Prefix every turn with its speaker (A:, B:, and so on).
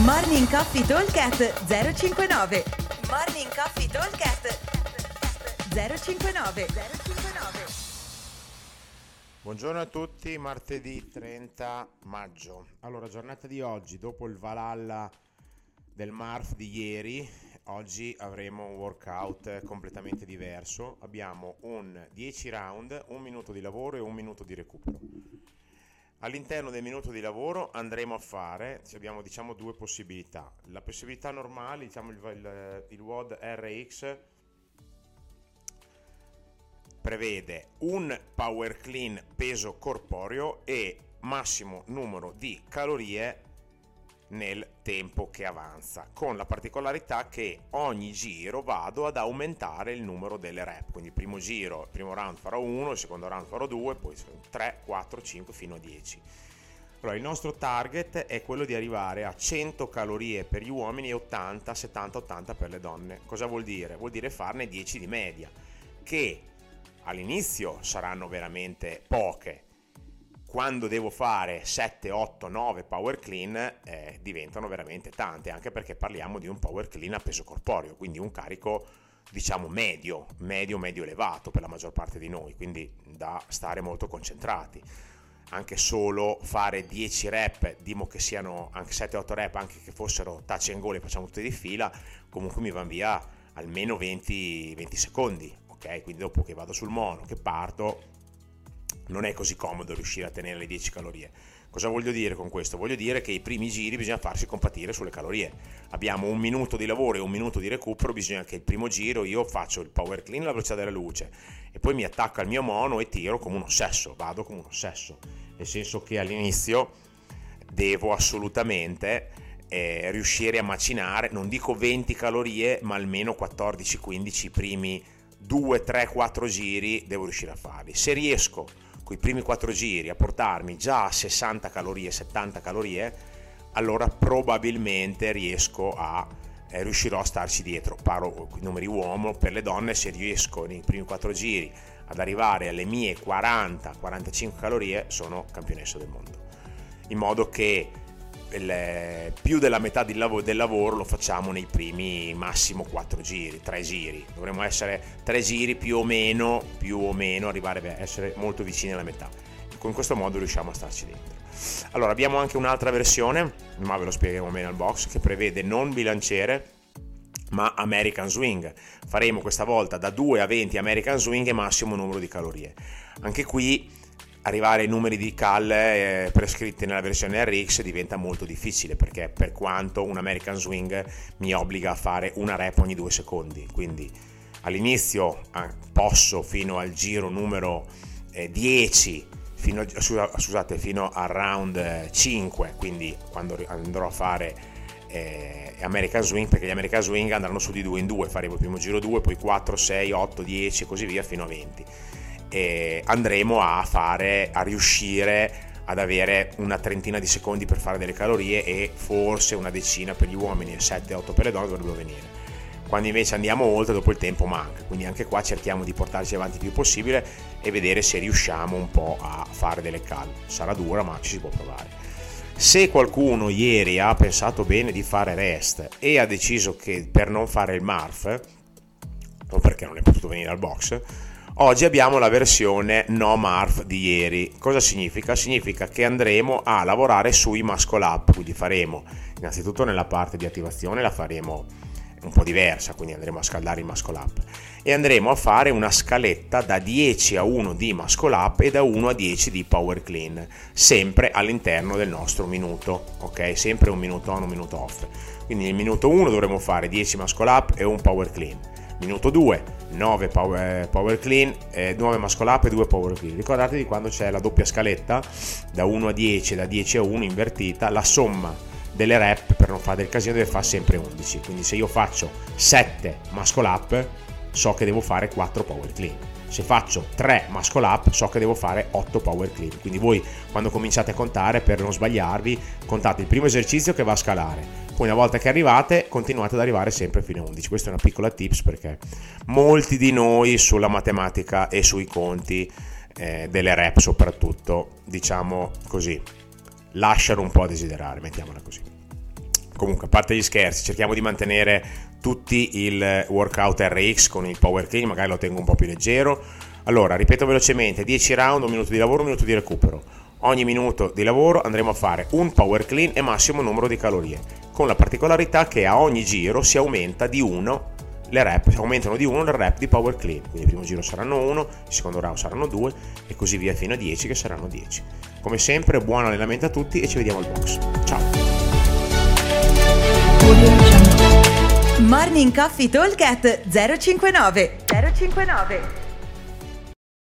A: Morning Coffee Talkcast 059 Morning Coffee Talkcast 059 059
B: Buongiorno a tutti, martedì 30 maggio. Allora, giornata di oggi, dopo il Valhalla del Marf di ieri, oggi avremo un workout completamente diverso. Abbiamo un 10 round, un minuto di lavoro e un minuto di recupero. All'interno del minuto di lavoro andremo a fare, abbiamo diciamo due possibilità. La possibilità normale, diciamo il, il, il WOD RX prevede un power clean peso corporeo e massimo numero di calorie nel tempo che avanza, con la particolarità che ogni giro vado ad aumentare il numero delle rep, quindi il primo giro, il primo round farò 1, il secondo round farò 2, poi 3, 4, 5 fino a 10. Allora, il nostro target è quello di arrivare a 100 calorie per gli uomini e 80, 70, 80 per le donne. Cosa vuol dire? Vuol dire farne 10 di media, che all'inizio saranno veramente poche, quando devo fare 7, 8, 9 power clean eh, diventano veramente tante, anche perché parliamo di un power clean a peso corporeo, quindi un carico diciamo medio, medio, medio elevato per la maggior parte di noi, quindi da stare molto concentrati. Anche solo fare 10 rep, dimo che siano anche 7-8 rep, anche che fossero touch and go, le facciamo tutte di fila, comunque mi vanno via almeno 20, 20 secondi, ok? Quindi dopo che vado sul mono, che parto, non è così comodo riuscire a tenere le 10 calorie. Cosa voglio dire con questo? Voglio dire che i primi giri bisogna farsi compatire sulle calorie. Abbiamo un minuto di lavoro e un minuto di recupero, bisogna che il primo giro io faccio il power clean alla velocità della luce e poi mi attacco al mio mono e tiro come un ossesso, vado come un ossesso. Nel senso che all'inizio devo assolutamente eh, riuscire a macinare, non dico 20 calorie, ma almeno 14-15 i primi 2, 3, 4 giri devo riuscire a farli. Se riesco con i primi 4 giri a portarmi già a 60 calorie, 70 calorie, allora probabilmente riesco a eh, riuscirò a starci dietro. Paro i numeri uomo, per le donne se riesco nei primi 4 giri ad arrivare alle mie 40-45 calorie sono campionessa del mondo. In modo che il, più della metà del lavoro, del lavoro, lo facciamo nei primi massimo 4 giri, 3 giri. Dovremmo essere 3 giri più o meno, più o meno, arrivare a essere molto vicini alla metà. Con questo modo riusciamo a starci dentro. Allora abbiamo anche un'altra versione, ma ve lo spieghiamo bene al box, che prevede non bilanciere ma American Swing. Faremo questa volta da 2 a 20 American Swing e massimo numero di calorie. Anche qui arrivare ai numeri di cal eh, prescritti nella versione RX diventa molto difficile perché per quanto un American Swing mi obbliga a fare una rep ogni due secondi. Quindi all'inizio eh, posso fino al giro numero eh, 10 fino, scusate, fino al round 5 quindi quando andrò a fare eh, American Swing perché gli American Swing andranno su di due in due. Faremo il primo giro 2 poi 4, 6, 8, 10 e così via fino a 20 e andremo a fare, a riuscire ad avere una trentina di secondi per fare delle calorie e forse una decina per gli uomini e 7-8 per le donne dovrebbero venire. Quando invece andiamo oltre, dopo il tempo manca, quindi anche qua cerchiamo di portarci avanti il più possibile e vedere se riusciamo un po' a fare delle cal. Sarà dura, ma ci si può provare. Se qualcuno ieri ha pensato bene di fare rest e ha deciso che per non fare il MARF, o perché non è potuto venire al box, Oggi abbiamo la versione no MARF di ieri. Cosa significa? Significa che andremo a lavorare sui muscle up, quindi faremo innanzitutto nella parte di attivazione la faremo un po' diversa, quindi andremo a scaldare il muscle up e andremo a fare una scaletta da 10 a 1 di muscle up e da 1 a 10 di power clean, sempre all'interno del nostro minuto, ok? Sempre un minuto on, un minuto off. Quindi nel minuto 1 dovremo fare 10 muscle up e un power clean Minuto 2, 9 power, power clean, eh, 9 muscle up e 2 power clean. Ricordatevi quando c'è la doppia scaletta da 1 a 10 da 10 a 1 invertita, la somma delle rep per non fare del casino deve fare sempre 11. Quindi se io faccio 7 muscle up, so che devo fare 4 power clean. Se faccio 3 muscle up, so che devo fare 8 power clean. Quindi voi quando cominciate a contare, per non sbagliarvi, contate il primo esercizio che va a scalare, poi una volta che arrivate continuate ad arrivare sempre fino a 11 questa è una piccola tips perché molti di noi sulla matematica e sui conti eh, delle rep soprattutto diciamo così lasciano un po' a desiderare mettiamola così comunque, a parte gli scherzi, cerchiamo di mantenere tutti il workout RX con il power clean, magari lo tengo un po' più leggero. Allora, ripeto velocemente, 10 round, un minuto di lavoro, un minuto di recupero. Ogni minuto di lavoro andremo a fare un power clean e massimo numero di calorie, con la particolarità che a ogni giro si aumenta di 1 le rep, aumentano di 1 le rep di power clean, quindi il primo giro saranno 1, il secondo round saranno 2 e così via fino a 10 che saranno 10. Come sempre buon allenamento a tutti e ci vediamo al box. Ciao!
A: Morning Coffee Talk 059 059